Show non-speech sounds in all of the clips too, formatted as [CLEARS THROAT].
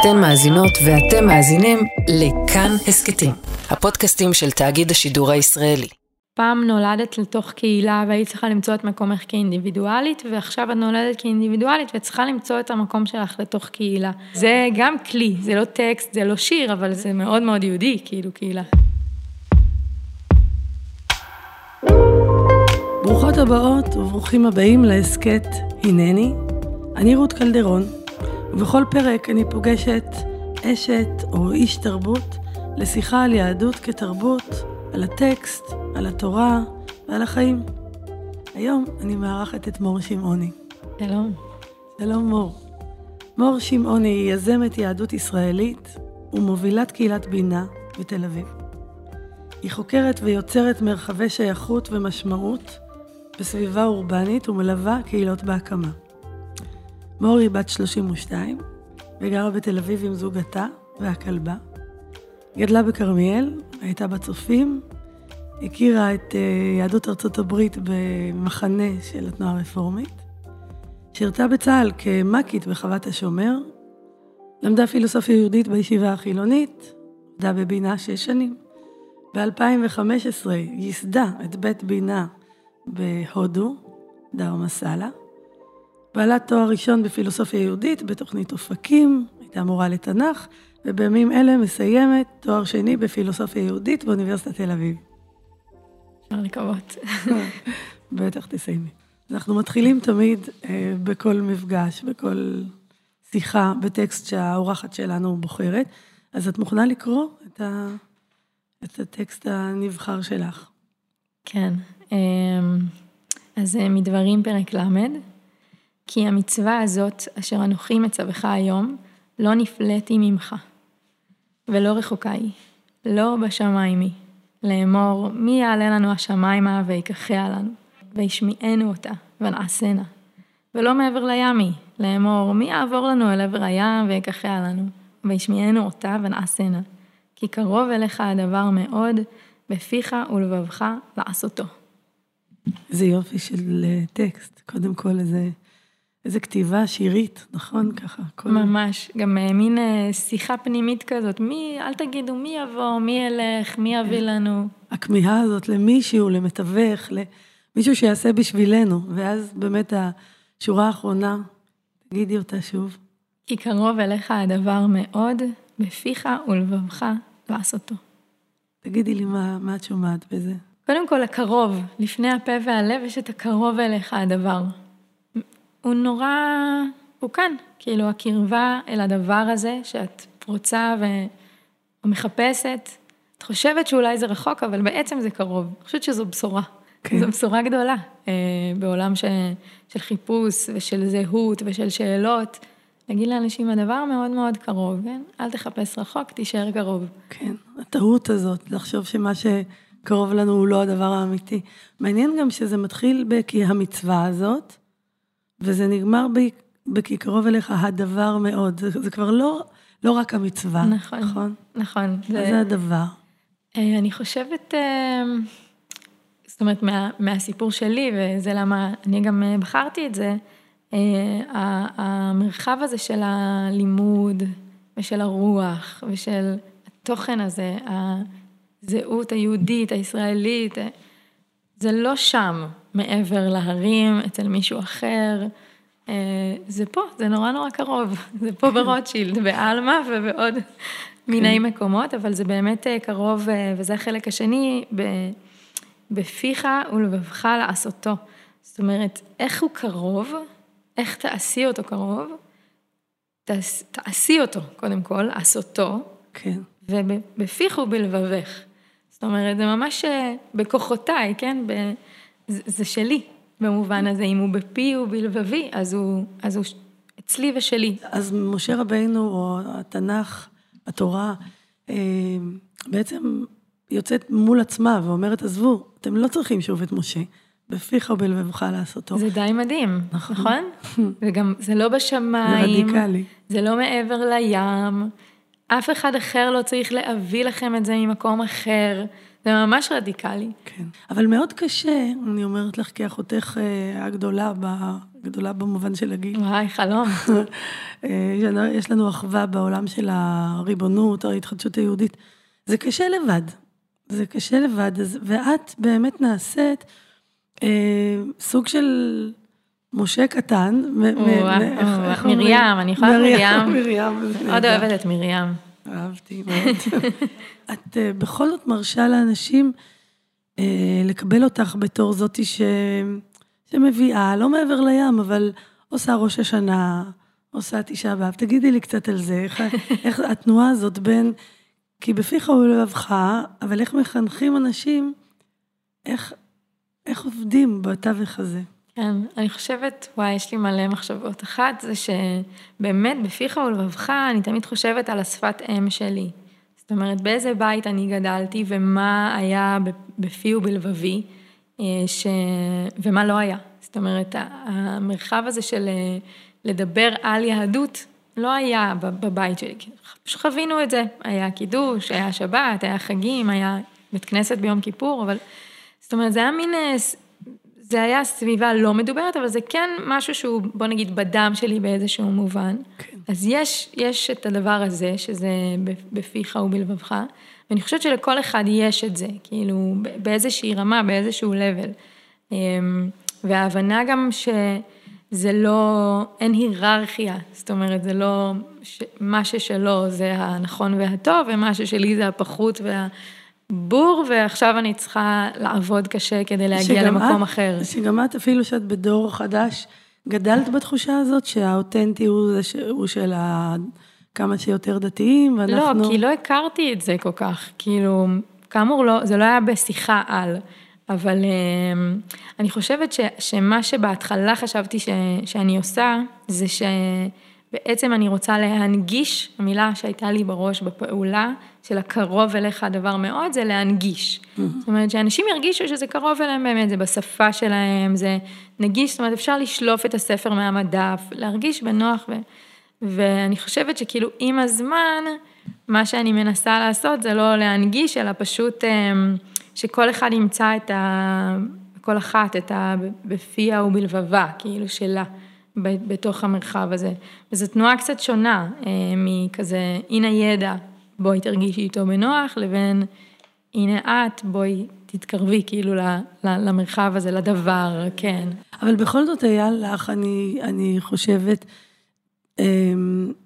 אתן מאזינות ואתם מאזינים לכאן הסכתים, הפודקאסטים של תאגיד השידור הישראלי. פעם נולדת לתוך קהילה והיית צריכה למצוא את מקומך כאינדיבידואלית, ועכשיו את נולדת כאינדיבידואלית וצריכה למצוא את המקום שלך לתוך קהילה. זה גם כלי, זה לא טקסט, זה לא שיר, אבל זה מאוד מאוד יהודי, כאילו קהילה. ברוכות הבאות וברוכים הבאים להסכת הנני. אני רות קלדרון, ובכל פרק אני פוגשת אשת או איש תרבות לשיחה על יהדות כתרבות, על הטקסט, על התורה ועל החיים. היום אני מארחת את מור שמעוני. שלום. שלום מור. מור שמעוני היא יזמת יהדות ישראלית ומובילת קהילת בינה בתל אביב. היא חוקרת ויוצרת מרחבי שייכות ומשמעות בסביבה אורבנית ומלווה קהילות בהקמה. מור היא בת 32 וגרה בתל אביב עם זוגתה והכלבה. גדלה בכרמיאל, הייתה בצופים, הכירה את אה, יהדות ארצות הברית במחנה של התנועה הרפורמית. שירתה בצה"ל כמ"כית בחוות השומר, למדה פילוסופיה יהודית בישיבה החילונית, עבדה בבינה שש שנים. ב-2015 ייסדה את בית בינה בהודו, דרמסלה. בעלת תואר ראשון בפילוסופיה יהודית בתוכנית אופקים, הייתה מורה לתנ"ך, ובימים אלה מסיימת תואר שני בפילוסופיה יהודית באוניברסיטת תל אביב. אפשר לקוות. [LAUGHS] בטח תסיימי. אנחנו מתחילים תמיד אה, בכל מפגש, בכל שיחה, בטקסט שהאורחת שלנו בוחרת. אז את מוכנה לקרוא את, ה... את הטקסט הנבחר שלך? כן. אמ, אז אה, מדברים פרק ל', כי המצווה הזאת, אשר אנוכי מצווך היום, לא נפלאתי ממך, ולא רחוקה היא, לא בשמיים היא, לאמור, מי יעלה לנו השמיימה ויקחיה לנו, וישמיענו אותה, ונעשנה. ולא מעבר לים היא, לאמור, מי יעבור לנו אל עבר הים ויקחיה לנו, וישמיענו אותה ונעשנה. כי קרוב אליך הדבר מאוד, בפיך ולבבך לעשותו. זה יופי של אה, טקסט, קודם כל איזה, איזה כתיבה שירית, נכון? ככה. כל... ממש, גם אה, מין אה, שיחה פנימית כזאת, מי, אל תגידו מי יבוא, מי ילך, מי יביא כן. לנו. הכמיהה הזאת למישהו, למתווך, למישהו שיעשה בשבילנו, ואז באמת השורה האחרונה, תגידי אותה שוב. כי קרוב אליך הדבר מאוד, בפיך ולבבך לעשותו. תגידי לי מה, מה את שומעת בזה. קודם כל, הקרוב, לפני הפה והלב יש את הקרוב אליך הדבר. הוא נורא, הוא כאן, כאילו הקרבה אל הדבר הזה שאת רוצה ומחפשת. את חושבת שאולי זה רחוק, אבל בעצם זה קרוב. אני חושבת שזו בשורה. כן. זו בשורה גדולה אה, בעולם ש, של חיפוש ושל זהות ושל שאלות. להגיד לאנשים, הדבר מאוד מאוד קרוב, כן? אל תחפש רחוק, תישאר קרוב. כן, הטעות הזאת, לחשוב שמה שקרוב לנו הוא לא הדבר האמיתי. מעניין גם שזה מתחיל בכי המצווה הזאת, וזה נגמר ב... בכי קרוב אליך הדבר מאוד. זה, זה כבר לא, לא רק המצווה, נכון. נכון? נכון. זה... זה הדבר. אה, אני חושבת, אה, זאת אומרת, מה, מהסיפור שלי, וזה למה אני גם אה, בחרתי את זה, המרחב הזה של הלימוד ושל הרוח ושל התוכן הזה, הזהות היהודית, הישראלית, זה לא שם מעבר להרים אצל מישהו אחר. זה פה, זה נורא נורא קרוב, [LAUGHS] זה פה ברוטשילד, בעלמה ובעוד מיני מקומות, אבל זה באמת קרוב, וזה החלק השני, בפיך ולבבך לעשותו. זאת אומרת, איך הוא קרוב, איך תעשי אותו קרוב, תעש, תעשי אותו, קודם כל, עשותו, כן. ובפיך ובלבבך. זאת אומרת, זה ממש בכוחותיי, כן? ב, זה, זה שלי, במובן הזה. אם הוא בפי ובלבבי, אז הוא, אז הוא אצלי ושלי. אז משה רבינו, או התנ"ך, התורה, בעצם יוצאת מול עצמה ואומרת, עזבו, אתם לא צריכים שוב את משה. בפיך ובלבבך לעשותו. זה די מדהים, נכון? נכון? [LAUGHS] וגם זה לא זה בשמיים. רדיקלי. זה לא מעבר לים. אף אחד אחר לא צריך להביא לכם את זה ממקום אחר. זה ממש רדיקלי. כן. אבל מאוד קשה, אני אומרת לך, כאחותך אה, הגדולה, הגדולה במובן של הגיל. וואי, חלום. [LAUGHS] אה, יש לנו אחווה בעולם של הריבונות, ההתחדשות היהודית. זה קשה לבד. זה קשה לבד, ואת באמת נעשית אה, סוג של משה קטן. מרים, אני יכולה מרים. מרים. [LAUGHS] מאוד אוהבת את מרים. אהבתי מאוד. [LAUGHS] את אה, בכל זאת מרשה לאנשים אה, לקבל אותך בתור זאתי. שמביאה, לא מעבר לים, אבל עושה ראש השנה, עושה תשעה באב. תגידי לי קצת על זה, איך, [LAUGHS] איך התנועה הזאת בין, כי בפיך ולבבך, אבל איך מחנכים אנשים, איך, איך עובדים בתווך הזה? כן, אני חושבת, וואי, יש לי מלא מחשבות. אחת זה שבאמת בפיך ולבבך, אני תמיד חושבת על השפת אם שלי. זאת אומרת, באיזה בית אני גדלתי ומה היה בפי ובלבבי, אה, ש... ומה לא היה. זאת אומרת, המרחב הזה של אה, לדבר על יהדות לא היה בבית שלי. פשוט חווינו את זה. היה קידוש, היה שבת, היה חגים, היה בית כנסת ביום כיפור, אבל... זאת אומרת, זה היה מין אה, זה היה סביבה לא מדוברת, אבל זה כן משהו שהוא, בוא נגיד, בדם שלי באיזשהו מובן. כן. אז יש, יש את הדבר הזה, שזה בפיך ובלבבך, ואני חושבת שלכל אחד יש את זה, כאילו, באיזושהי רמה, באיזשהו level. אמ, וההבנה גם שזה לא, אין היררכיה, זאת אומרת, זה לא, מה ששלו זה הנכון והטוב, ומה ששלי זה הפחות וה... בור, ועכשיו אני צריכה לעבוד קשה כדי להגיע למקום את, אחר. שגם את, אפילו שאת בדור חדש, גדלת בתחושה הזאת שהאותנטי הוא, הוא של ה... כמה שיותר דתיים, ואנחנו... לא, כי לא הכרתי את זה כל כך, כאילו, כאמור, לא, זה לא היה בשיחה על, אבל אמ, אני חושבת ש, שמה שבהתחלה חשבתי ש, שאני עושה, זה ש... בעצם אני רוצה להנגיש, המילה שהייתה לי בראש בפעולה של הקרוב אליך הדבר מאוד, זה להנגיש. Mm-hmm. זאת אומרת, שאנשים ירגישו שזה קרוב אליהם באמת, זה בשפה שלהם, זה נגיש, זאת אומרת, אפשר לשלוף את הספר מהמדף, להרגיש בנוח, ו... ואני חושבת שכאילו עם הזמן, מה שאני מנסה לעשות זה לא להנגיש, אלא פשוט אמ, שכל אחד ימצא את ה... כל אחת, את ה... בפיה ובלבבה, כאילו שלה. בתוך המרחב הזה. וזו תנועה קצת שונה אה, מכזה, הנה ידע, בואי תרגישי איתו בנוח, לבין הנה את, בואי תתקרבי כאילו למרחב הזה, לדבר, כן. אבל בכל זאת היה לך, אני, אני חושבת, אה,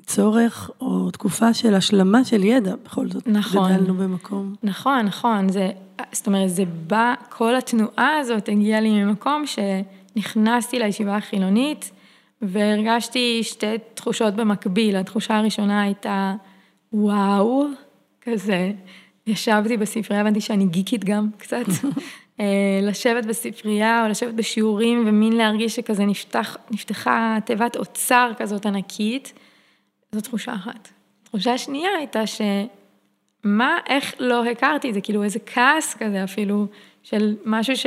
צורך או תקופה של השלמה של ידע, בכל זאת. נכון. גדלנו במקום. נכון, נכון. זה, זאת אומרת, זה בא, כל התנועה הזאת הגיעה לי ממקום שנכנסתי לישיבה החילונית, והרגשתי שתי תחושות במקביל. התחושה הראשונה הייתה, וואו, כזה. ישבתי בספרייה, הבנתי שאני גיקית גם קצת. [LAUGHS] אה, לשבת בספרייה או לשבת בשיעורים ומין להרגיש שכזה נפתח, נפתחה תיבת אוצר כזאת ענקית, זו תחושה אחת. תחושה שנייה הייתה שמה, איך לא הכרתי את זה, כאילו איזה כעס כזה אפילו, של משהו ש...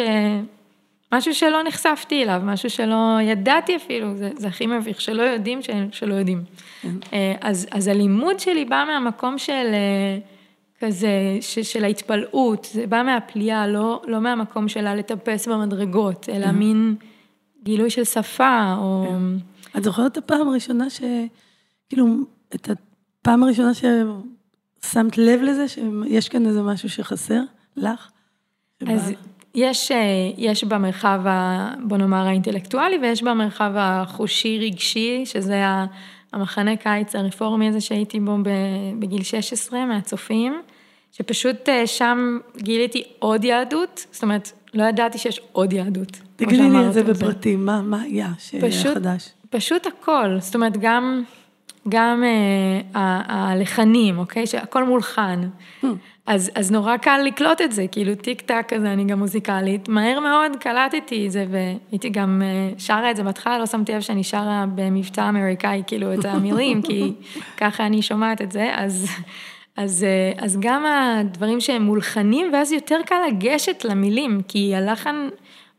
משהו שלא נחשפתי אליו, משהו שלא ידעתי אפילו, זה, זה הכי מביך, שלא יודעים ש, שלא יודעים. כן. אה, אז, אז הלימוד שלי בא מהמקום של אה, כזה, ש, של ההתפלאות, זה בא מהפליאה, לא, לא מהמקום שלה לטפס במדרגות, אלא. מין גילוי של שפה, או... כן. את זוכרת את הפעם הראשונה ש... כאילו, את הפעם הראשונה ששמת לב לזה, שיש כאן איזה משהו שחסר לך? אז... יש, אה, יש במרחב, ה, בוא נאמר, האינטלקטואלי, ויש במרחב החושי-רגשי, שזה המחנה קיץ הרפורמי הזה שהייתי בו בגיל 16, מהצופים, שפשוט אה, שם גיליתי עוד יהדות, זאת אומרת, לא ידעתי שיש עוד יהדות. תגידי לי את זה בפרטים, מה, מה היה שהיה חדש? פשוט הכל, זאת אומרת, גם, גם אה, הלחנים, אוקיי? שהכל מולחן. Hmm. אז, אז נורא קל לקלוט את זה, כאילו טיק טק כזה, אני גם מוזיקלית, מהר מאוד קלטתי את זה, והייתי גם אה, שרה את זה בהתחלה, לא שמתי לב שאני שרה במבטא אמריקאי, כאילו, את המילים, כי [LAUGHS] ככה אני שומעת את זה, אז, אז, אה, אז גם הדברים שהם מולחנים, ואז יותר קל לגשת למילים, כי הלחן...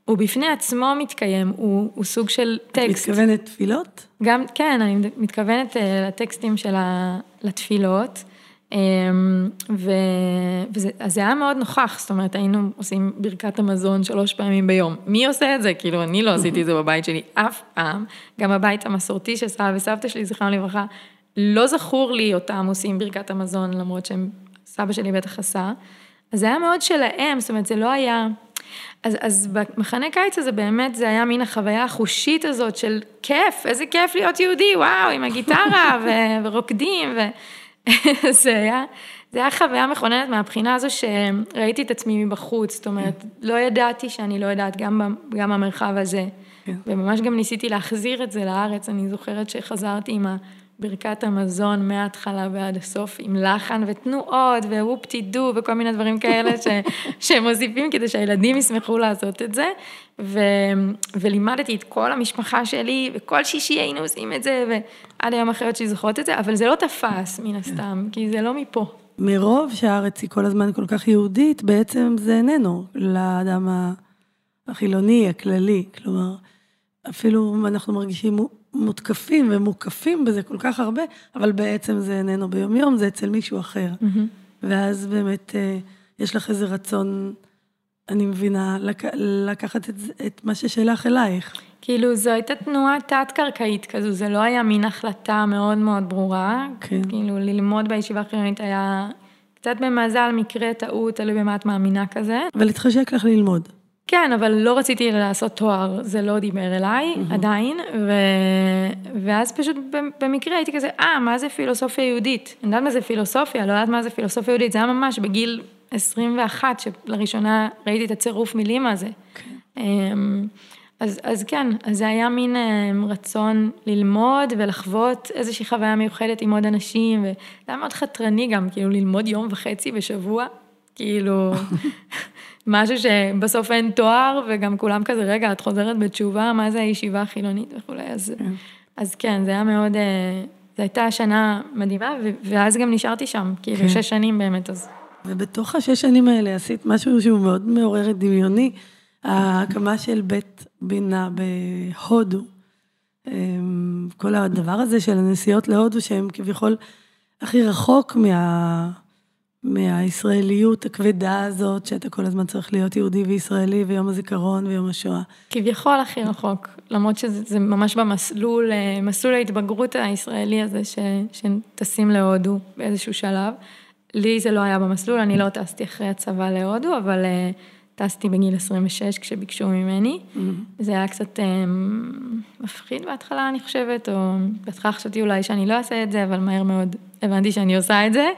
הוא בפני עצמו מתקיים, הוא, הוא סוג של טקסט. את מתכוונת תפילות? גם, כן, אני מתכוונת אה, לטקסטים של ה... לתפילות. אמ, ו... וזה אז זה היה מאוד נוכח, זאת אומרת, היינו עושים ברכת המזון שלוש פעמים ביום. מי עושה את זה? כאילו, אני לא עשיתי את זה בבית שלי אף פעם. גם הבית המסורתי של סבא וסבתא שלי, זכרם לברכה, לא זכור לי אותם עושים ברכת המזון, למרות שהם, סבא שלי בטח עשה. אז זה היה מאוד שלהם, זאת אומרת, זה לא היה... אז, אז במחנה קיץ הזה באמת זה היה מין החוויה החושית הזאת של כיף, איזה כיף להיות יהודי, וואו, עם הגיטרה [LAUGHS] ו- ורוקדים, [LAUGHS] וזה היה, זה היה חוויה מכוננת מהבחינה הזו שראיתי את עצמי מבחוץ, זאת אומרת, לא ידעתי שאני לא יודעת גם, גם במרחב הזה, כן. וממש גם ניסיתי להחזיר את זה לארץ, אני זוכרת שחזרתי עם. ברכת המזון מההתחלה ועד הסוף, עם לחן ותנועות ווופטי דו וכל מיני דברים כאלה ש, [LAUGHS] שהם מוסיפים כדי שהילדים ישמחו לעשות את זה. ו, ולימדתי את כל המשפחה שלי, וכל שישי היינו עושים את זה, ועד היום אחיות שלי זוכרות את זה, אבל זה לא תפס מן הסתם, כי זה לא מפה. מרוב שהארץ היא כל הזמן כל כך יהודית, בעצם זה איננו לאדם החילוני, הכללי. כלומר, אפילו אנחנו מרגישים מותקפים ומוקפים בזה כל כך הרבה, אבל בעצם זה איננו ביומיום, זה אצל מישהו אחר. Mm-hmm. ואז באמת אה, יש לך איזה רצון, אני מבינה, לק... לקחת את, את מה ששלח אלייך. כאילו, זו הייתה תנועה תת-קרקעית כזו, זה לא היה מין החלטה מאוד מאוד ברורה. כן. כאילו, ללמוד בישיבה החילונית היה קצת במזל, מקרה, טעות, תלוי במה את מאמינה כזה. אבל התחשק לך ללמוד. כן, אבל לא רציתי לעשות תואר, זה לא דיבר אליי mm-hmm. עדיין, ו... ואז פשוט במקרה הייתי כזה, אה, מה זה פילוסופיה יהודית? אני יודעת מה זה פילוסופיה, לא יודעת מה זה פילוסופיה יהודית, זה היה ממש בגיל 21, שלראשונה ראיתי את הצירוף מילים הזה. Okay. כן. אמ, אז, אז כן, אז זה היה מין אמ, רצון ללמוד ולחוות איזושהי חוויה מיוחדת עם עוד אנשים, וזה היה מאוד חתרני גם, כאילו ללמוד יום וחצי בשבוע, כאילו, [LAUGHS] משהו שבסוף אין תואר, וגם כולם כזה, רגע, את חוזרת בתשובה, מה זה הישיבה החילונית וכולי, אז, כן. אז כן, זה היה מאוד, אה, זו הייתה שנה מדהימה, ואז גם נשארתי שם, כאילו, כן. שש שנים באמת, אז... ובתוך השש שנים האלה עשית משהו שהוא מאוד מעורר דמיוני, ההקמה של בית בינה בהודו. אמ, כל הדבר הזה של הנסיעות להודו, שהם כביכול הכי רחוק מה... מהישראליות הכבדה הזאת, שאתה כל הזמן צריך להיות יהודי וישראלי, ויום הזיכרון ויום השואה. כביכול הכי רחוק, למרות שזה ממש במסלול, אה, מסלול ההתבגרות הישראלי הזה, ש, שטסים להודו באיזשהו שלב. לי זה לא היה במסלול, אני לא טסתי אחרי הצבא להודו, אבל uh, טסתי בגיל 26 כשביקשו ממני. Mm-hmm. זה היה קצת um, מפחיד בהתחלה, אני חושבת, או בהתחלה חשבתי אולי שאני לא אעשה את זה, אבל מהר מאוד הבנתי שאני עושה את זה.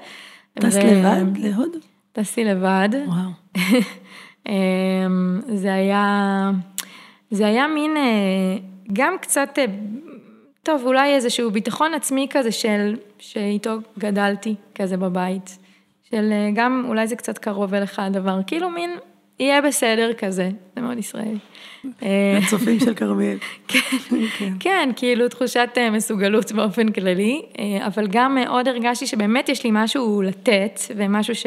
טסת לבד להודו? טסתי לבד. וואו. [LAUGHS] אמ, זה היה, זה היה מין, אה, גם קצת, אה, טוב, אולי איזשהו ביטחון עצמי כזה של, שאיתו גדלתי כזה בבית. של אה, גם, אולי זה קצת קרוב אליך הדבר, כאילו מין, יהיה בסדר כזה, זה מאוד ישראלי. הצופים של כרמיאל. [LAUGHS] כן, כן, כן, כאילו תחושת אה, מסוגלות באופן כללי, אה, אבל גם מאוד הרגשתי שבאמת יש לי משהו לתת, ומשהו ש...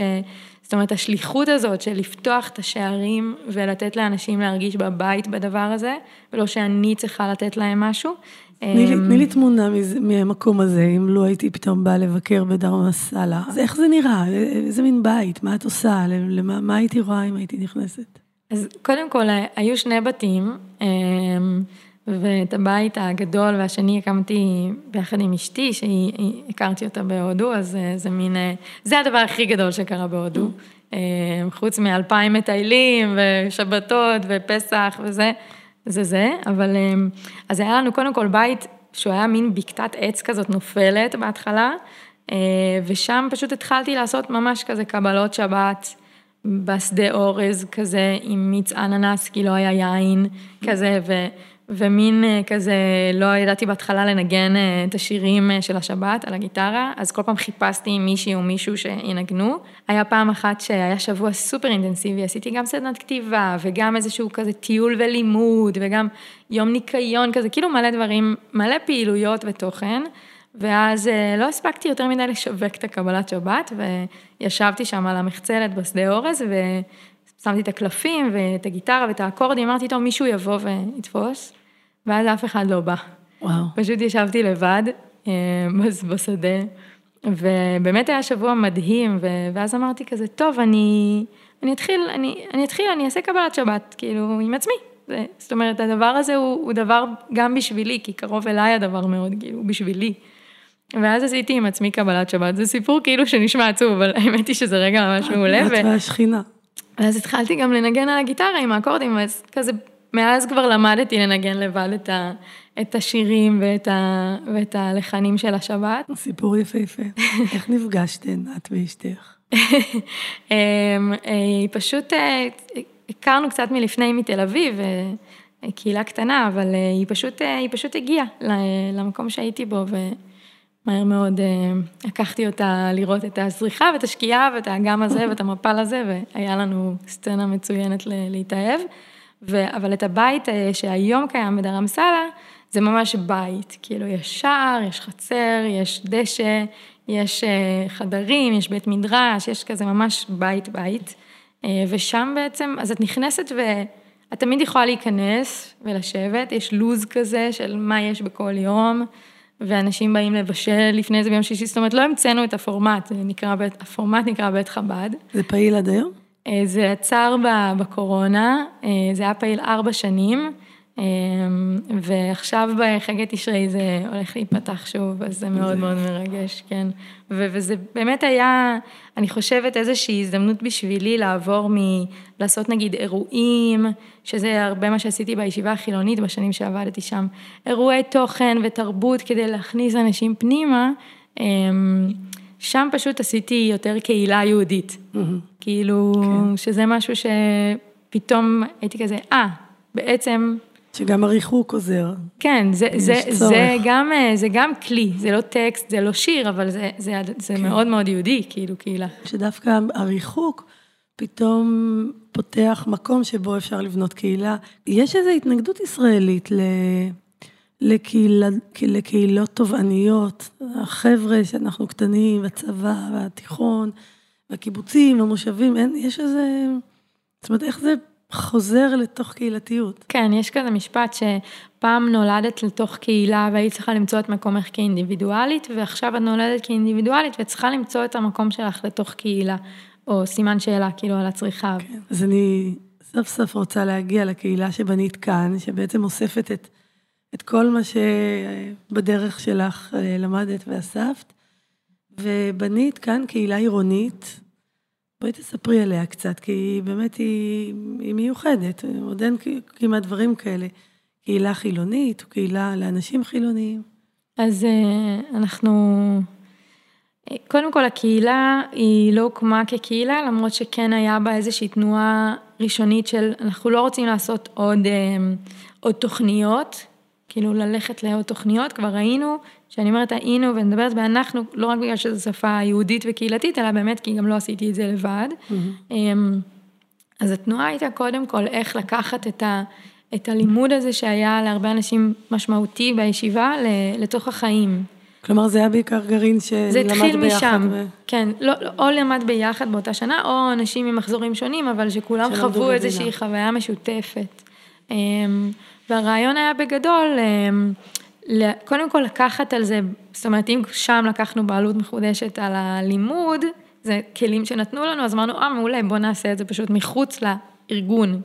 זאת אומרת, השליחות הזאת של לפתוח את השערים ולתת לאנשים להרגיש בבית בדבר הזה, ולא שאני צריכה לתת להם משהו. תני לי, אמ, תני לי תמונה מהמקום הזה, אם לא הייתי פתאום באה לבקר בדרום הסאלה. אז איך זה נראה? איזה מין בית? מה את עושה? למה, מה הייתי רואה אם הייתי נכנסת? אז קודם כל, היו שני בתים, אמ, ואת הבית הגדול והשני הקמתי ביחד עם אשתי, שהכרתי אותה בהודו, אז אה, זה מין, אה, זה הדבר הכי גדול שקרה בהודו. אמ, חוץ מאלפיים מטיילים ושבתות ופסח וזה, זה זה, אבל אמ, אז היה לנו קודם כל בית שהוא היה מין בקתת עץ כזאת נופלת בהתחלה, אה, ושם פשוט התחלתי לעשות ממש כזה קבלות שבת. בשדה אורז כזה עם מיץ אננס, כי לא היה יין כזה, ו, ומין אה, כזה, לא ידעתי בהתחלה לנגן אה, את השירים אה, של השבת על הגיטרה, אז כל פעם חיפשתי מישהי או מישהו שינגנו. היה פעם אחת שהיה שבוע סופר אינטנסיבי, עשיתי גם סדנת כתיבה, וגם איזשהו כזה טיול ולימוד, וגם יום ניקיון כזה, כאילו מלא דברים, מלא פעילויות ותוכן. ואז לא הספקתי יותר מדי לשווק את הקבלת שבת, וישבתי שם על המחצלת בשדה אורז, ושמתי את הקלפים ואת הגיטרה ואת האקורדים, אמרתי, טוב, מישהו יבוא ויתפוס, ואז אף אחד לא בא. וואו. פשוט ישבתי לבד אה, בשדה, ובאמת היה שבוע מדהים, ואז אמרתי כזה, טוב, אני, אני אתחיל, אני, אני אתחיל, אני אעשה קבלת שבת, כאילו, עם עצמי. זה, זאת אומרת, הדבר הזה הוא, הוא דבר גם בשבילי, כי קרוב אליי הדבר מאוד, כאילו, בשבילי. ואז עשיתי עם עצמי קבלת שבת, זה סיפור כאילו שנשמע עצוב, אבל [LAUGHS] האמת היא שזה רגע ממש מעולה. את והשכינה. ואז התחלתי גם לנגן על הגיטרה עם האקורדים, אז כזה, מאז כבר למדתי לנגן לבד את, ה, את השירים ואת, ה, ואת הלחנים של השבת. סיפור יפהפה. [LAUGHS] איך נפגשתן, את ואשתך? [LAUGHS] אמ, היא פשוט, אה, הכרנו קצת מלפני מתל אביב, אה, קהילה קטנה, אבל אה, היא פשוט, היא פשוט הגיעה למקום שהייתי בו, ומהר מאוד לקחתי אותה לראות את הזריחה ואת השקיעה ואת האגם הזה ואת המפל הזה, והיה לנו סצנה מצוינת להתאהב. ו... אבל את הבית שהיום קיים בדרמסלה, זה ממש בית, כאילו יש שער, יש חצר, יש דשא, יש אה, חדרים, יש בית מדרש, יש כזה ממש בית בית, אה, ושם בעצם, אז את נכנסת ואת תמיד יכולה להיכנס ולשבת, יש לוז כזה של מה יש בכל יום, ואנשים באים לבשל לפני זה ביום שישי, זאת אומרת לא המצאנו את הפורמט, נקרא, הפורמט נקרא בית חב"ד. זה פעיל עד היום? אה, זה עצר בקורונה, זה היה פעיל ארבע שנים. אמ, ועכשיו בחגי תשרי זה הולך להיפתח שוב, אז זה מאוד מאוד מרגש, כן. וזה באמת היה, אני חושבת, איזושהי הזדמנות בשבילי לעבור מלעשות נגיד אירועים, שזה הרבה מה שעשיתי בישיבה החילונית בשנים שעבדתי שם, אירועי תוכן ותרבות כדי להכניס אנשים פנימה. שם פשוט עשיתי יותר קהילה יהודית. כאילו, כן. שזה משהו שפתאום הייתי כזה, אה, בעצם שגם הריחוק עוזר. כן, זה, זה, זה, גם, אה, זה גם כלי, זה לא טקסט, זה לא שיר, אבל זה, זה, זה כן. מאוד מאוד יהודי, כאילו, קהילה. שדווקא הריחוק פתאום פותח מקום שבו אפשר לבנות קהילה. יש איזו התנגדות ישראלית ל... לקהילה, לקהילות תובעניות, החבר'ה שאנחנו קטנים, הצבא והתיכון, והקיבוצים, המושבים, אין, יש איזה, זאת אומרת, איך זה חוזר לתוך קהילתיות. כן, יש כזה משפט שפעם נולדת לתוך קהילה והיית צריכה למצוא את מקומך כאינדיבידואלית, ועכשיו את נולדת כאינדיבידואלית וצריכה למצוא את המקום שלך לתוך קהילה, או סימן שאלה כאילו על הצריכה. כן, אז אני סוף סוף רוצה להגיע לקהילה שבנית כאן, שבעצם אוספת את, את כל מה שבדרך שלך אה, למדת ואספת, ובנית כאן קהילה עירונית, בואי תספרי עליה קצת, כי באמת היא, היא מיוחדת, עוד אין כמעט דברים כאלה. קהילה חילונית, קהילה לאנשים חילוניים. אז אה, אנחנו, קודם כל הקהילה היא לא הוקמה כקהילה, למרות שכן היה בה איזושהי תנועה ראשונית של אנחנו לא רוצים לעשות עוד, אה, עוד תוכניות, כאילו ללכת לעוד תוכניות, כבר ראינו, כשאני אומרת היינו ומדברת באנחנו, לא רק בגלל שזו שפה יהודית וקהילתית, אלא באמת כי גם לא עשיתי את זה לבד. Mm-hmm. אז התנועה הייתה קודם כל איך לקחת את, ה, את הלימוד הזה שהיה להרבה אנשים משמעותי בישיבה לתוך החיים. כלומר זה היה בעיקר גרעין שלמד ביחד. זה התחיל משם, ו... כן, לא, לא, או למד ביחד באותה שנה, או אנשים ממחזורים שונים, אבל שכולם חוו איזושהי חוויה משותפת. והרעיון היה בגדול, אמ, קודם כל לקחת על זה, זאת אומרת, אם שם לקחנו בעלות מחודשת על הלימוד, זה כלים שנתנו לנו, אז אמרנו, אה, מעולה, בוא נעשה את זה פשוט מחוץ לארגון.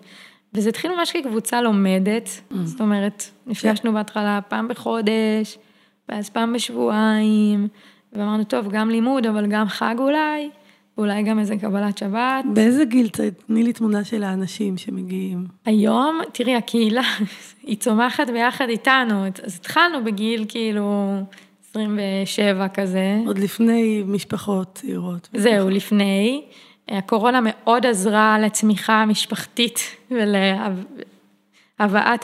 וזה התחיל ממש כקבוצה לומדת, mm. זאת אומרת, נפגשנו בהתחלה פעם בחודש, ואז פעם בשבועיים, ואמרנו, טוב, גם לימוד, אבל גם חג אולי. ואולי גם איזה קבלת שבת. באיזה גיל? תני לי תמונה של האנשים שמגיעים. היום, תראי, הקהילה, [LAUGHS] היא צומחת ביחד איתנו, אז התחלנו בגיל כאילו 27 כזה. עוד לפני משפחות צעירות. זהו, לפני. הקורונה מאוד עזרה לצמיחה המשפחתית ולהבאת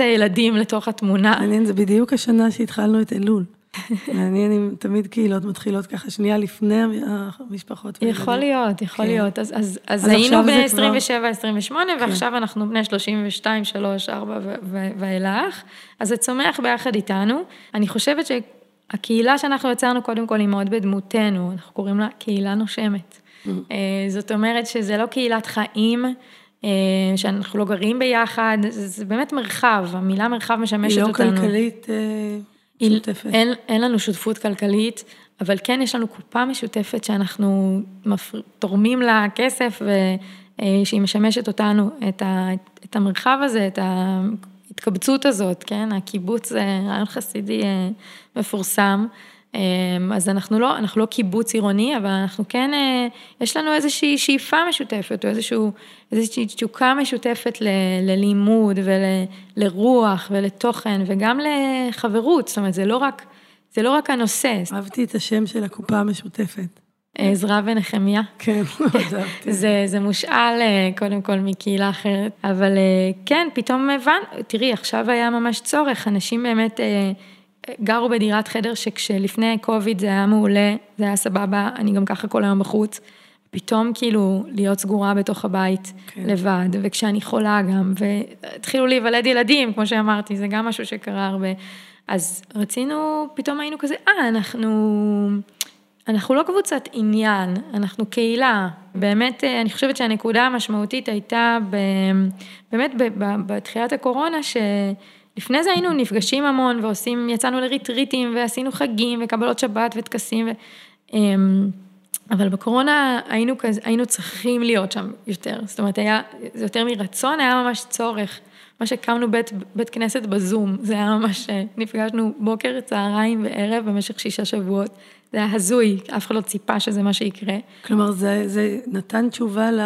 הילדים לתוך התמונה. מעניין, זה בדיוק השנה שהתחלנו את אלול. מעניין אם תמיד קהילות מתחילות ככה שנייה לפני המשפחות. יכול להיות, יכול כן. להיות. אז, אז, אז היינו ב-27, 28, כן. ועכשיו אנחנו בני 32, 3, 4 ואילך. אז זה צומח ביחד איתנו. אני חושבת שהקהילה שאנחנו יצרנו, קודם כל, היא מאוד בדמותנו, אנחנו קוראים לה קהילה נושמת. Mm. אה, זאת אומרת שזה לא קהילת חיים. אה, שאנחנו לא גרים ביחד, זה, זה באמת מרחב, המילה מרחב משמשת אותנו. היא לא כלכלית. אה, שותפת. אין, אין לנו שותפות כלכלית, אבל כן יש לנו קופה משותפת שאנחנו מפר... תורמים לה כסף ושהיא משמשת אותנו, את, ה... את המרחב הזה, את ההתקבצות הזאת, כן? הקיבוץ זה רעיון חסידי מפורסם. אמ, אז אנחנו לא, אנחנו לא קיבוץ עירוני, אבל אנחנו כן, אה, יש לנו איזושהי שאיפה משותפת, או איזשהו, איזושהי תשוקה משותפת ל, ללימוד ולרוח ולתוכן, וגם לחברות, זאת אומרת, זה לא רק, זה לא רק הנושא. אהבתי את השם של הקופה המשותפת. עזרא ונחמיה. כן, [LAUGHS] אהבתי. זה, זה מושאל אה, קודם כל מקהילה אחרת, אבל אה, כן, פתאום הבנו, תראי, עכשיו היה ממש צורך, אנשים באמת... גרו בדירת חדר שכשלפני קוביד זה היה מעולה, זה היה סבבה, אני גם ככה כל היום בחוץ. פתאום כאילו להיות סגורה בתוך הבית כן. לבד, וכשאני חולה גם, והתחילו להיוולד ילדים, כמו שאמרתי, זה גם משהו שקרה הרבה. אז רצינו, פתאום היינו כזה, אה, אנחנו, אנחנו לא קבוצת עניין, אנחנו קהילה. באמת, אני חושבת שהנקודה המשמעותית הייתה באמת בתחילת הקורונה, ש... לפני זה היינו נפגשים המון ועושים, יצאנו לריטריטים ועשינו חגים וקבלות שבת וטקסים, ו... אמ, אבל בקורונה היינו, כזה, היינו צריכים להיות שם יותר, זאת אומרת, היה, זה יותר מרצון, היה ממש צורך. מה שהקמנו בית, בית כנסת בזום, זה היה ממש, נפגשנו בוקר, צהריים וערב במשך שישה שבועות. זה היה הזוי, אף אחד לא ציפה שזה מה שיקרה. כלומר, זה, זה נתן תשובה ל...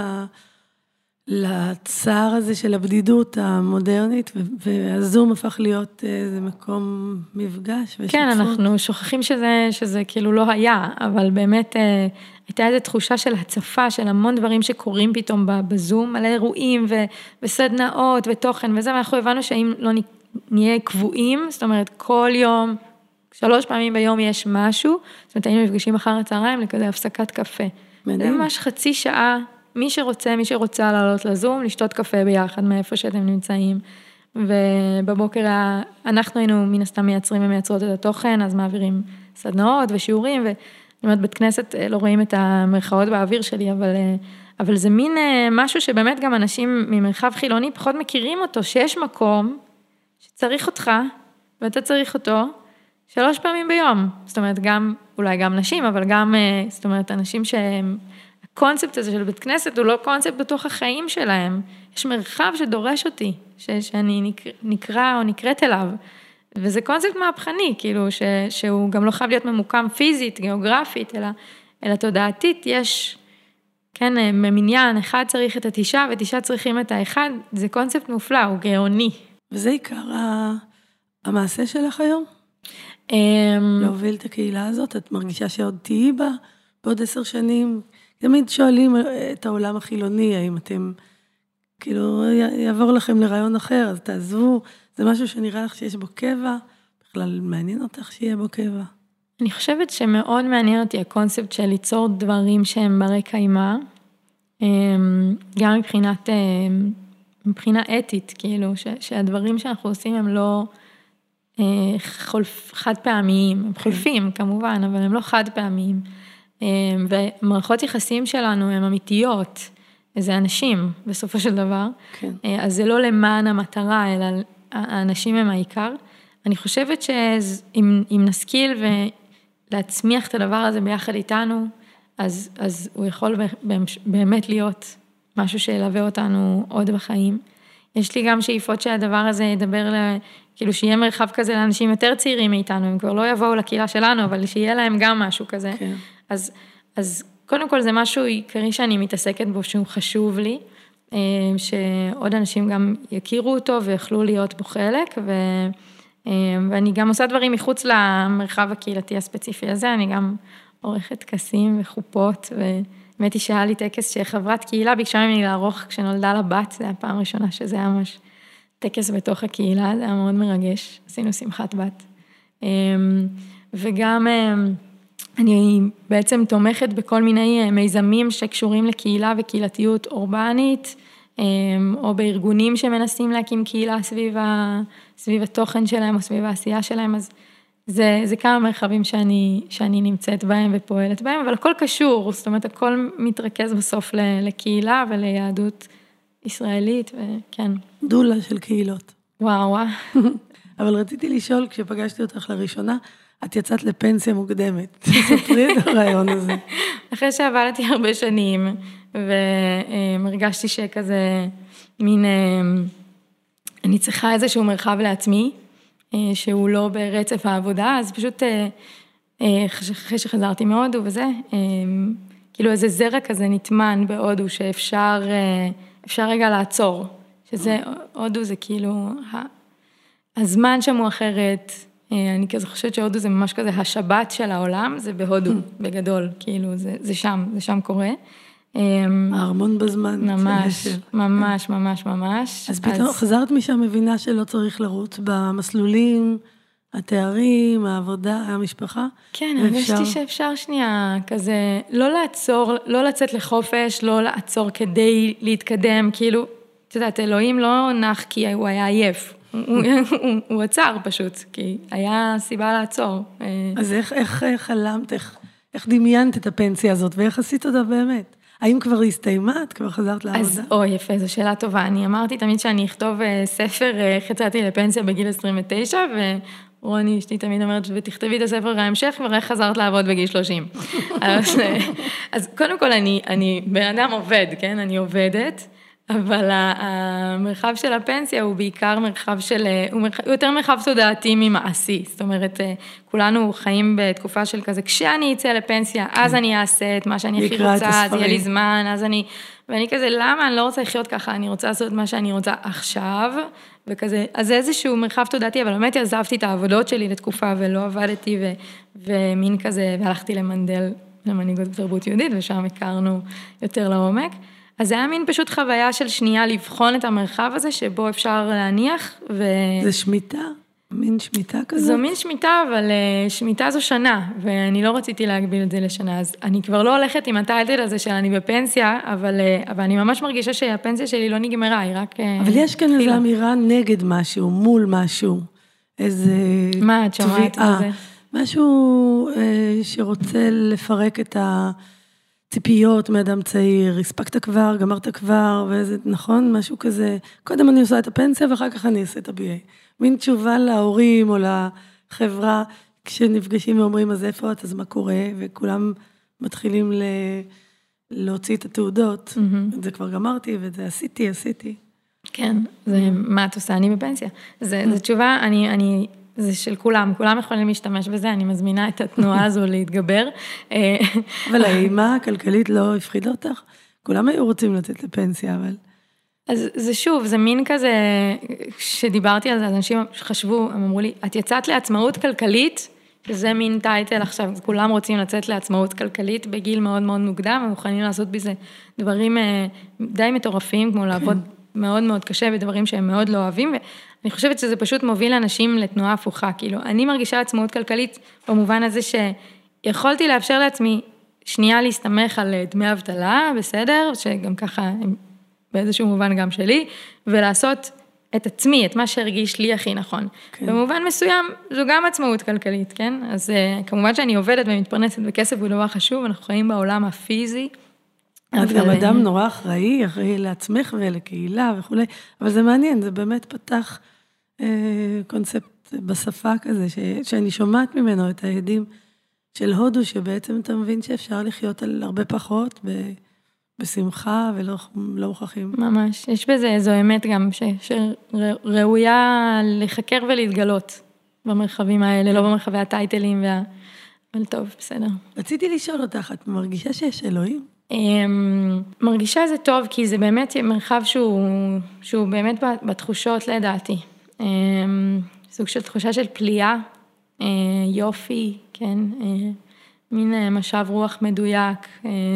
לצער הזה של הבדידות המודרנית, והזום הפך להיות איזה מקום מפגש ושותפות. כן, אנחנו שוכחים שזה, שזה כאילו לא היה, אבל באמת אה, הייתה איזו תחושה של הצפה של המון דברים שקורים פתאום בזום, על אירועים ו, וסדנאות ותוכן וזה, ואנחנו הבנו שאם לא נהיה קבועים, זאת אומרת כל יום, שלוש פעמים ביום יש משהו, זאת אומרת היינו נפגשים אחר הצהריים לכזה הפסקת קפה. מדהים. זה ממש חצי שעה. מי שרוצה, מי שרוצה לעלות לזום, לשתות קפה ביחד מאיפה שאתם נמצאים. ובבוקר אנחנו היינו מן הסתם מייצרים ומייצרות את התוכן, אז מעבירים סדנאות ושיעורים, ואני אומרת, בית כנסת, אה, לא רואים את המרכאות באוויר שלי, אבל, אה, אבל זה מין אה, משהו שבאמת גם אנשים ממרחב חילוני פחות מכירים אותו, שיש מקום שצריך אותך, ואתה צריך אותו, שלוש פעמים ביום. זאת אומרת, גם, אולי גם נשים, אבל גם, זאת אומרת, אנשים שהם... הקונספט הזה של בית כנסת הוא לא קונספט בתוך החיים שלהם. יש מרחב שדורש אותי, ש, שאני נקרא, נקרא או נקראת אליו. וזה קונספט מהפכני, כאילו, ש, שהוא גם לא חייב להיות ממוקם פיזית, גיאוגרפית, אלא, אלא תודעתית, יש, כן, ממניין, אחד צריך את התשעה ותשעה צריכים את האחד, זה קונספט מופלא, הוא גאוני. וזה עיקר המעשה שלך היום? אמ, להוביל את הקהילה הזאת, את מרגישה שעוד תהיי בה בעוד עשר שנים? תמיד שואלים את העולם החילוני, האם אתם, כאילו, יעבור לכם לרעיון אחר, אז תעזבו, זה משהו שנראה לך שיש בו קבע, בכלל מעניין אותך שיהיה בו קבע. אני חושבת שמאוד מעניין אותי הקונספט של ליצור דברים שהם ברי קיימא, אמ, גם מבחינת, אמ, מבחינה אתית, כאילו, ש, שהדברים שאנחנו עושים הם לא אה, חד פעמיים, הם חולפים כמובן, אבל הם לא חד פעמיים. אמ, ומערכות יחסים שלנו הן אמיתיות, זה אנשים בסופו של דבר, כן. אה, אז זה לא למען המטרה, אלא האנשים הם העיקר. אני חושבת שאם נשכיל ולהצמיח את הדבר הזה ביחד איתנו, אז, אז הוא יכול באמת להיות משהו שילווה אותנו עוד בחיים. יש לי גם שאיפות שהדבר הזה ידבר, ל... כאילו שיהיה מרחב כזה לאנשים יותר צעירים מאיתנו, הם כבר לא יבואו לקהילה שלנו, אבל שיהיה להם גם משהו כזה. כן. אז, אז קודם כל זה משהו עיקרי שאני מתעסקת בו שהוא חשוב לי, אה, שעוד אנשים גם יכירו אותו ויוכלו להיות בו חלק, ו, אה, ואני גם עושה דברים מחוץ למרחב הקהילתי הספציפי הזה, אני גם עורכת טקסים וחופות, ובאמת היא שהיה לי טקס שחברת קהילה ביקשה ממני לערוך כשנולדה לה בת, זו הפעם הראשונה שזה היה ממש טקס בתוך הקהילה, זה היה מאוד מרגש, עשינו שמחת בת. אה, וגם אני בעצם תומכת בכל מיני אה, מיזמים שקשורים לקהילה וקהילתיות אורבנית, אה, או בארגונים שמנסים להקים קהילה סביב, ה, סביב התוכן שלהם או סביב העשייה שלהם, אז זה, זה כמה מרחבים שאני, שאני נמצאת בהם ופועלת בהם, אבל הכל קשור, זאת אומרת, הכל מתרכז בסוף לקהילה וליהדות ישראלית, וכן. דולה של קהילות. וואו, וואו. [LAUGHS] אבל רציתי לשאול, כשפגשתי אותך לראשונה, את יצאת לפנסיה מוקדמת. תספרי את הרעיון הזה. [LAUGHS] אחרי שעבדתי הרבה שנים, והרגשתי שכזה, מין, אה, אני צריכה איזשהו מרחב לעצמי, אה, שהוא לא ברצף העבודה, אז פשוט אחרי שחזרתי מהודו וזה, כאילו איזה זרע כזה נטמן בהודו, שאפשר אפשר רגע לעצור, שזה, הודו זה כאילו, הזמן שם הוא אחרת, אה, אני כזה חושבת שהודו זה ממש כזה השבת של העולם, זה בהודו, [LAUGHS] בגדול, כאילו, זה, זה שם, זה שם קורה. הארמון אמ, בזמן. ממש, ממש, ממש, ממש. אז פתאום חזרת משם מבינה שלא צריך לרוץ במסלולים, התארים, העבודה, המשפחה. כן, הרגשתי שאפשר שנייה כזה, לא לעצור, לא לצאת לחופש, לא לעצור כדי להתקדם, כאילו, את יודעת, אלוהים לא נח כי הוא היה עייף. הוא עצר פשוט, כי היה סיבה לעצור. אז איך, איך חלמת, איך, איך דמיינת את הפנסיה הזאת, ואיך עשית אותה באמת? האם כבר הסתיימה? את כבר חזרת לעבודה? אז, אוי, יפה, זו שאלה טובה. אני אמרתי תמיד שאני אכתוב אה, ספר, איך אה, יצאתי לפנסיה בגיל 29, ורוני אשתי תמיד אומרת, ותכתבי את הספר ההמשך, ואיך חזרת לעבוד בגיל 30. [LAUGHS] אז, אה, אז קודם כל, אני, אני בן אדם עובד, כן? אני עובדת. אבל המרחב של הפנסיה הוא בעיקר מרחב של, הוא, מרחב, הוא יותר מרחב תודעתי ממעשי, זאת אומרת, כולנו חיים בתקופה של כזה, כשאני אצא לפנסיה, אז אני אעשה את מה שאני הכי רוצה, אז יהיה לי זמן, אז אני, ואני כזה, למה? אני לא רוצה לחיות ככה, אני רוצה לעשות מה שאני רוצה עכשיו, וכזה, אז זה איזשהו מרחב תודעתי, אבל באמת עזבתי את העבודות שלי לתקופה ולא עבדתי, ו, ומין כזה, והלכתי למנדל, למנהיגות בתרבות יהודית, ושם הכרנו יותר לעומק. אז זה היה מין פשוט חוויה של שנייה לבחון את המרחב הזה, שבו אפשר להניח, ו... זה שמיטה? מין שמיטה כזאת? זו מין שמיטה, אבל אה, שמיטה זו שנה, ואני לא רציתי להגביל את זה לשנה, אז אני כבר לא הולכת עם הטייטל הזה של אני בפנסיה, אבל, אה, אבל אני ממש מרגישה שהפנסיה שלי לא נגמרה, היא רק... אה, אבל יש כאן איזו אמירה נגד משהו, מול משהו, איזה... מה את שומעת על זה? משהו שרוצה לפרק את ה... ציפיות מאדם צעיר, הספקת כבר, גמרת כבר, ואיזה, נכון? משהו כזה, קודם אני עושה את הפנסיה ואחר כך אני אעשה את ה-BA. מין תשובה להורים או לחברה, כשנפגשים ואומרים, אז איפה את, אז מה קורה? וכולם מתחילים ל... להוציא את התעודות. Mm-hmm. את זה כבר גמרתי, ואת זה עשיתי, עשיתי. כן, זה מה את עושה, אני בפנסיה. זו תשובה, אני, אני זה של כולם, כולם יכולים להשתמש בזה, אני מזמינה את התנועה הזו [LAUGHS] להתגבר. אבל האימה הכלכלית לא הפחידה אותך? כולם היו רוצים לצאת לפנסיה, אבל... אז זה שוב, זה מין כזה, כשדיברתי על זה, אנשים חשבו, הם אמרו לי, את יצאת לעצמאות כלכלית, שזה מין טייטל עכשיו, כולם רוצים לצאת לעצמאות כלכלית בגיל מאוד מאוד מוקדם, ומוכנים לעשות בזה דברים אה, די מטורפים, כמו לעבוד מאוד מאוד קשה בדברים שהם מאוד לא אוהבים, ואני חושבת שזה פשוט מוביל אנשים לתנועה הפוכה, כאילו, אני מרגישה עצמאות כלכלית במובן הזה שיכולתי לאפשר לעצמי שנייה להסתמך על דמי אבטלה, בסדר, שגם ככה הם באיזשהו מובן גם שלי, ולעשות את עצמי, את מה שהרגיש לי הכי נכון. כן. במובן מסוים, זו גם עצמאות כלכלית, כן? אז אה, כמובן שאני עובדת ומתפרנסת בכסף הוא דבר חשוב, אנחנו חיים בעולם הפיזי. את גם אדם נורא אחראי, אחראי לעצמך ולקהילה וכולי, אבל זה מעניין, זה באמת פתח אה, קונספט בשפה כזה, ש, שאני שומעת ממנו את העדים של הודו, שבעצם אתה מבין שאפשר לחיות על הרבה פחות, ב, בשמחה ולא לא מוכרחים. ממש, יש בזה איזו אמת גם, ש, שראויה לחקר ולהתגלות במרחבים האלה, לא במרחבי הטייטלים וה... אבל טוב, בסדר. רציתי לשאול אותך, את מרגישה שיש אלוהים? אמ, מרגישה זה טוב, כי זה באמת מרחב שהוא, שהוא באמת בתחושות לדעתי. אמ, סוג של תחושה של פליאה, אה, יופי, כן, אה, מין אה, משב רוח מדויק,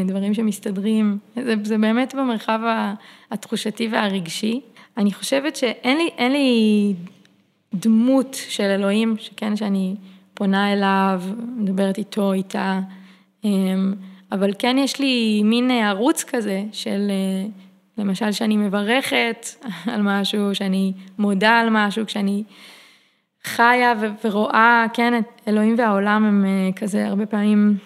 דברים שמסתדרים, זה, זה באמת במרחב התחושתי והרגשי. אני חושבת שאין לי, לי דמות של אלוהים, שכן, שאני פונה אליו, מדברת איתו, איתה. אבל כן יש לי מין ערוץ כזה של, אה, למשל, שאני מברכת [LAUGHS] על משהו, שאני מודה על משהו, כשאני חיה ורואה, כן, את אלוהים והעולם הם אה, כזה הרבה פעמים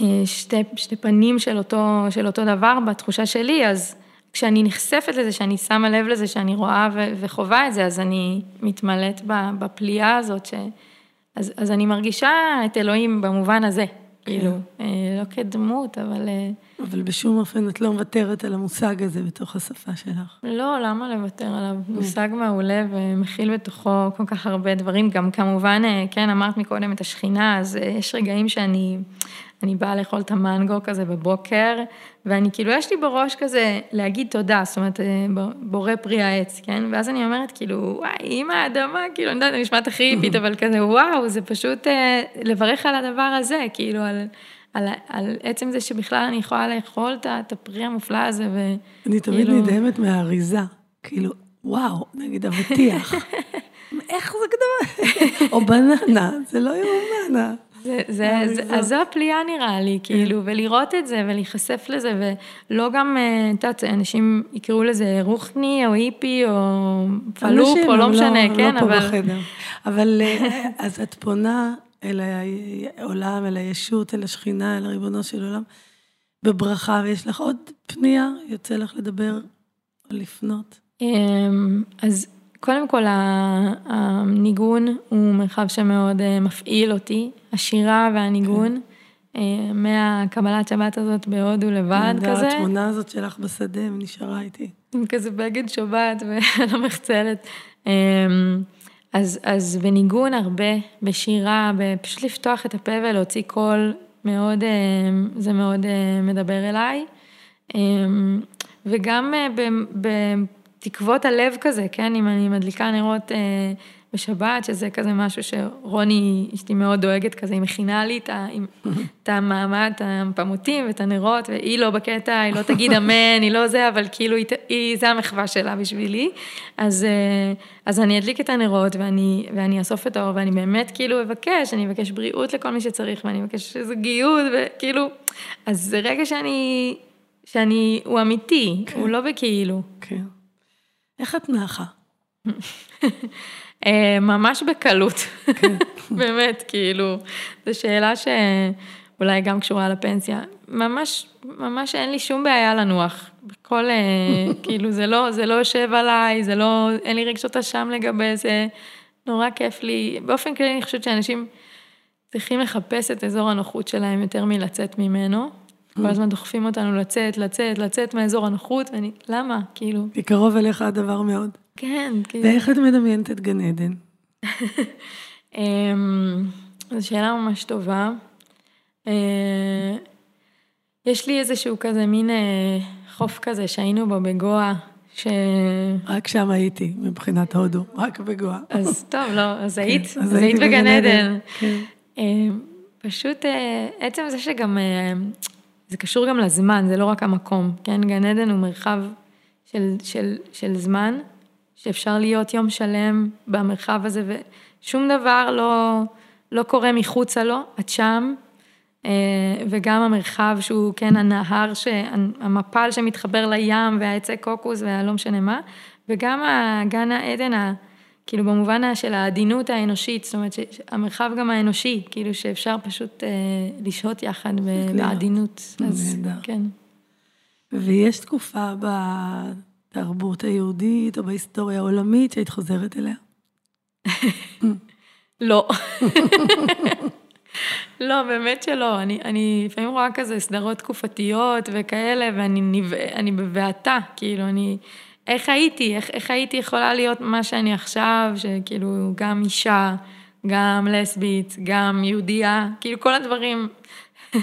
אה, שתי, שתי פנים של אותו, של אותו דבר בתחושה שלי, אז כשאני נחשפת לזה, שאני שמה לב לזה, שאני רואה וחווה את זה, אז אני מתמלאת בפליאה הזאת, ש... אז, אז אני מרגישה את אלוהים במובן הזה, כאילו, אה, לא כדמות, אבל... אה, אבל בשום אופן את לא מוותרת על המושג הזה בתוך השפה שלך. לא, למה לוותר עליו? מושג מעולה ומכיל בתוכו כל כך הרבה דברים. גם כמובן, אה, כן, אמרת מקודם את השכינה, אז יש רגעים שאני אני באה לאכול את המנגו כזה בבוקר, ואני כאילו, יש לי בראש כזה להגיד תודה, זאת אומרת, אה, בורא פרי העץ, כן? ואז אני אומרת, כאילו, וואי, אימא האדמה, כאילו, אני יודעת, זה נשמעת הכי היפית, אבל כזה, וואו, זה פשוט לברך על הדבר הזה, כאילו, על... על, על עצם זה שבכלל אני יכולה לאכול את הפרי המופלא הזה, וכאילו... אני תמיד נדהמת מהאריזה, כאילו, וואו, נגיד אבטיח. [LAUGHS] איך זה כדבר? או בננה, זה לא יאומן. זה, זה, זה, אז זו הפליאה נראה לי, כן. כאילו, ולראות את זה ולהיחשף לזה, ולא גם, אה, את יודעת, אנשים יקראו לזה רוחני או היפי או פלופ או לא משנה, לא, כן, לא אבל... לא פה בחדר. אבל אה, אז את פונה אל העולם, אל הישות, אל השכינה, אל הריבונו של עולם, בברכה, ויש לך עוד פנייה? יוצא לך לדבר או לפנות? אמ, אז קודם כל, הניגון הוא מרחב שמאוד אה, מפעיל אותי, השירה והניגון. כן. מהקבלת שבת הזאת בהודו לבד כזה. התמונה הזאת שלך בשדה נשארה איתי. עם כזה בגד שבת ועל [LAUGHS] המחצלת. אמ, אז, אז בניגון הרבה, בשירה, פשוט לפתוח את הפה ולהוציא קול, מאוד, אה, זה מאוד אה, מדבר אליי. אה, וגם בתקוות הלב כזה, כן, אם אני מדליקה נרות בשבת, שזה כזה משהו שרוני, אשתי מאוד דואגת כזה, היא מכינה לי [LAUGHS] את המעמד, את הפמוטים ואת הנרות, והיא לא בקטע, היא לא תגיד אמן, היא לא זה, אבל כאילו, היא, היא, זה המחווה שלה בשבילי. אז, אה, אז אני אדליק את הנרות ואני, ואני אאסוף את האור, ואני באמת כאילו אבקש, אני אבקש בריאות לכל מי שצריך, ואני אבקש זוגיות, וכאילו, אז זה רגע שאני, שאני, הוא אמיתי, כן. הוא לא בכאילו. כן. איך את נחה? אה, ממש בקלות. [LAUGHS] באמת, כאילו, זו שאלה שאולי גם קשורה לפנסיה. ממש, ממש אין לי שום בעיה לנוח. בכל, אה, [LAUGHS] כאילו, זה לא, זה לא יושב עליי, זה לא, אין לי רגשות אשם לגבי זה, נורא כיף לי. באופן כללי, אני חושבת שאנשים צריכים לחפש את אזור הנוחות שלהם יותר מלצאת ממנו. כל הזמן דוחפים אותנו לצאת, לצאת, לצאת מאזור הנוחות, ואני, למה? כאילו... כי קרוב אליך הדבר מאוד. כן, כאילו. ואיך את מדמיינת את גן עדן? [LAUGHS] אמ, זו שאלה ממש טובה. אה, יש לי איזשהו כזה מין אה, חוף כזה שהיינו בו בגואה, ש... רק שם הייתי, מבחינת הודו, רק בגואה. אז [LAUGHS] טוב, לא, אז כן, היית, אז היית בגן עדן. כן. אה, פשוט עצם זה שגם, זה קשור גם לזמן, זה לא רק המקום, כן? גן עדן הוא מרחב של, של, של זמן, שאפשר להיות יום שלם במרחב הזה, ושום דבר לא, לא קורה מחוצה לו, את שם, אה, וגם המרחב שהוא כן הנהר, המפל שמתחבר לים והעצי קוקוס והלא משנה מה, וגם הגן העדן, כאילו במובן של העדינות האנושית, זאת אומרת המרחב גם האנושי, כאילו שאפשר פשוט אה, לשהות יחד בעדינות. אז כן. ויש תקופה. בתרבות היהודית או בהיסטוריה העולמית שהיית חוזרת אליה? [LAUGHS] לא. [LAUGHS] לא, באמת שלא. אני, אני לפעמים רואה כזה סדרות תקופתיות וכאלה, ואני אני בבעתה, כאילו, אני... איך הייתי? איך, איך הייתי יכולה להיות מה שאני עכשיו, שכאילו, גם אישה, גם לסבית, גם יהודייה, כאילו, כל הדברים, [LAUGHS]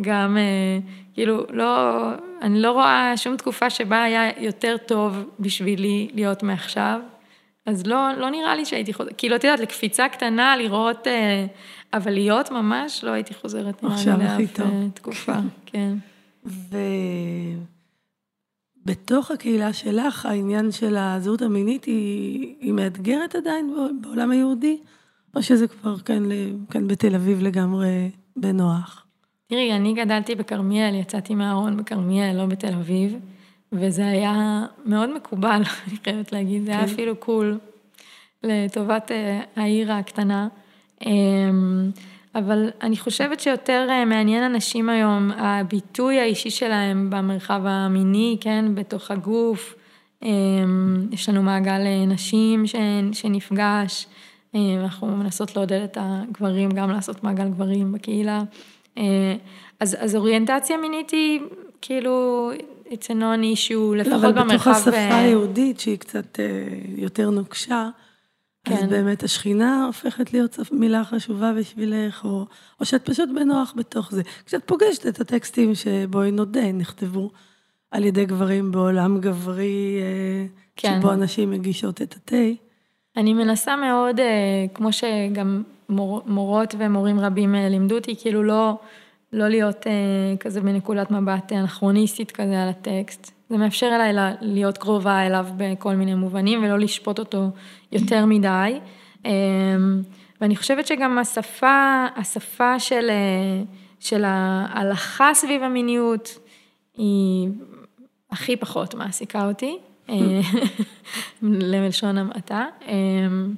גם... אה, כאילו, לא, אני לא רואה שום תקופה שבה היה יותר טוב בשבילי להיות מעכשיו. אז לא, לא נראה לי שהייתי חוזרת, כאילו, את יודעת, לקפיצה קטנה, לראות, אה, אבל להיות ממש, לא הייתי חוזרת עכשיו הכי טוב. אה, תקופה, כן. ובתוך הקהילה שלך, העניין של הזהות המינית היא, היא מאתגרת עדיין בעולם היהודי, או שזה כבר כאן, כאן בתל אביב לגמרי בנוח? תראי, אני גדלתי בכרמיאל, יצאתי מהארון בכרמיאל, לא בתל אביב, וזה היה מאוד מקובל, [LAUGHS] אני חייבת להגיד, זה היה כן. אפילו קול לטובת אה, העיר הקטנה. אבל אני חושבת שיותר אה, מעניין אנשים היום, הביטוי האישי שלהם במרחב המיני, כן, בתוך הגוף. אמ, יש לנו מעגל אה, נשים שנפגש, אנחנו מנסות לעודד את הגברים גם לעשות מעגל גברים בקהילה. אז, אז אוריינטציה מינית היא כאילו, it's a non-issue, לפחות אבל במרחב... בתוך השפה היהודית, שהיא קצת יותר נוקשה, כן. אז באמת השכינה הופכת להיות מילה חשובה בשבילך, או, או שאת פשוט בנוח בתוך זה. כשאת פוגשת את הטקסטים שבואי נודה, נכתבו על ידי גברים בעולם גברי, אה, כן. שבו הנשים מגישות את התה. אני מנסה מאוד, אה, כמו שגם מור, מורות ומורים רבים אה, לימדו אותי, כאילו לא, לא להיות כזה בנקודת מבט אנכרוניסטית כזה על הטקסט. זה מאפשר אליי להיות קרובה אליו בכל מיני מובנים ולא לשפוט אותו יותר מדי. אמ, ואני חושבת שגם השפה, השפה של, של ההלכה סביב המיניות היא הכי פחות מעסיקה אותי, [LAUGHS] למלשון המעטה. אמ,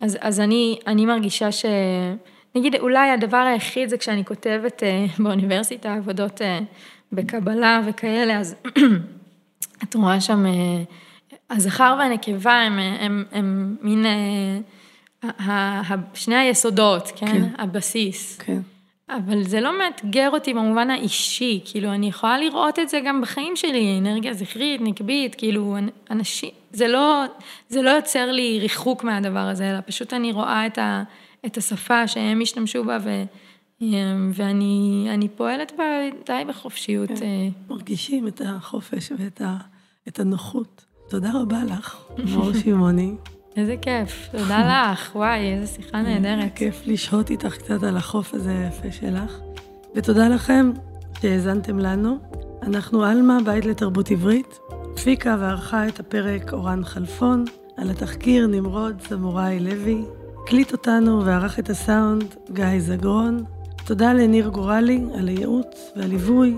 אז, אז אני, אני מרגישה ש... נגיד, אולי הדבר היחיד זה כשאני כותבת אה, באוניברסיטה עבודות אה, בקבלה וכאלה, אז [CLEARS THROAT] את רואה שם, אה, הזכר והנקבה הם, הם, הם מין, שני היסודות, כן? כן. הבסיס. כן. אבל זה לא מאתגר אותי במובן האישי, כאילו, אני יכולה לראות את זה גם בחיים שלי, אנרגיה זכרית, נקבית, כאילו, אנשים, זה לא, זה לא יוצר לי ריחוק מהדבר הזה, אלא פשוט אני רואה את, ה, את השפה שהם השתמשו בה, ו, ואני פועלת בה די בחופשיות. כן. מרגישים את החופש ואת ה... את הנוחות. תודה רבה לך, מור שמעוני. [LAUGHS] איזה כיף, תודה לך, וואי, איזה שיחה נהדרת. כיף לשהות איתך קצת על החוף הזה היפה שלך. ותודה לכם שהאזנתם לנו. אנחנו עלמה, בית לתרבות עברית. הפיקה וערכה את הפרק אורן חלפון, על התחקיר נמרוד סמוראי לוי. הקליט אותנו וערך את הסאונד גיא זגרון. תודה לניר גורלי על הייעוץ והליווי.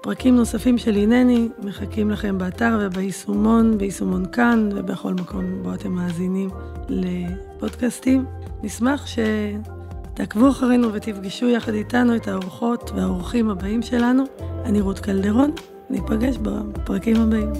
פרקים נוספים של הנני מחכים לכם באתר וביישומון, ביישומון כאן ובכל מקום בו אתם מאזינים לפודקאסטים. נשמח שתעקבו אחרינו ותפגשו יחד איתנו את האורחות והאורחים הבאים שלנו. אני רות קלדרון, ניפגש בפרקים הבאים.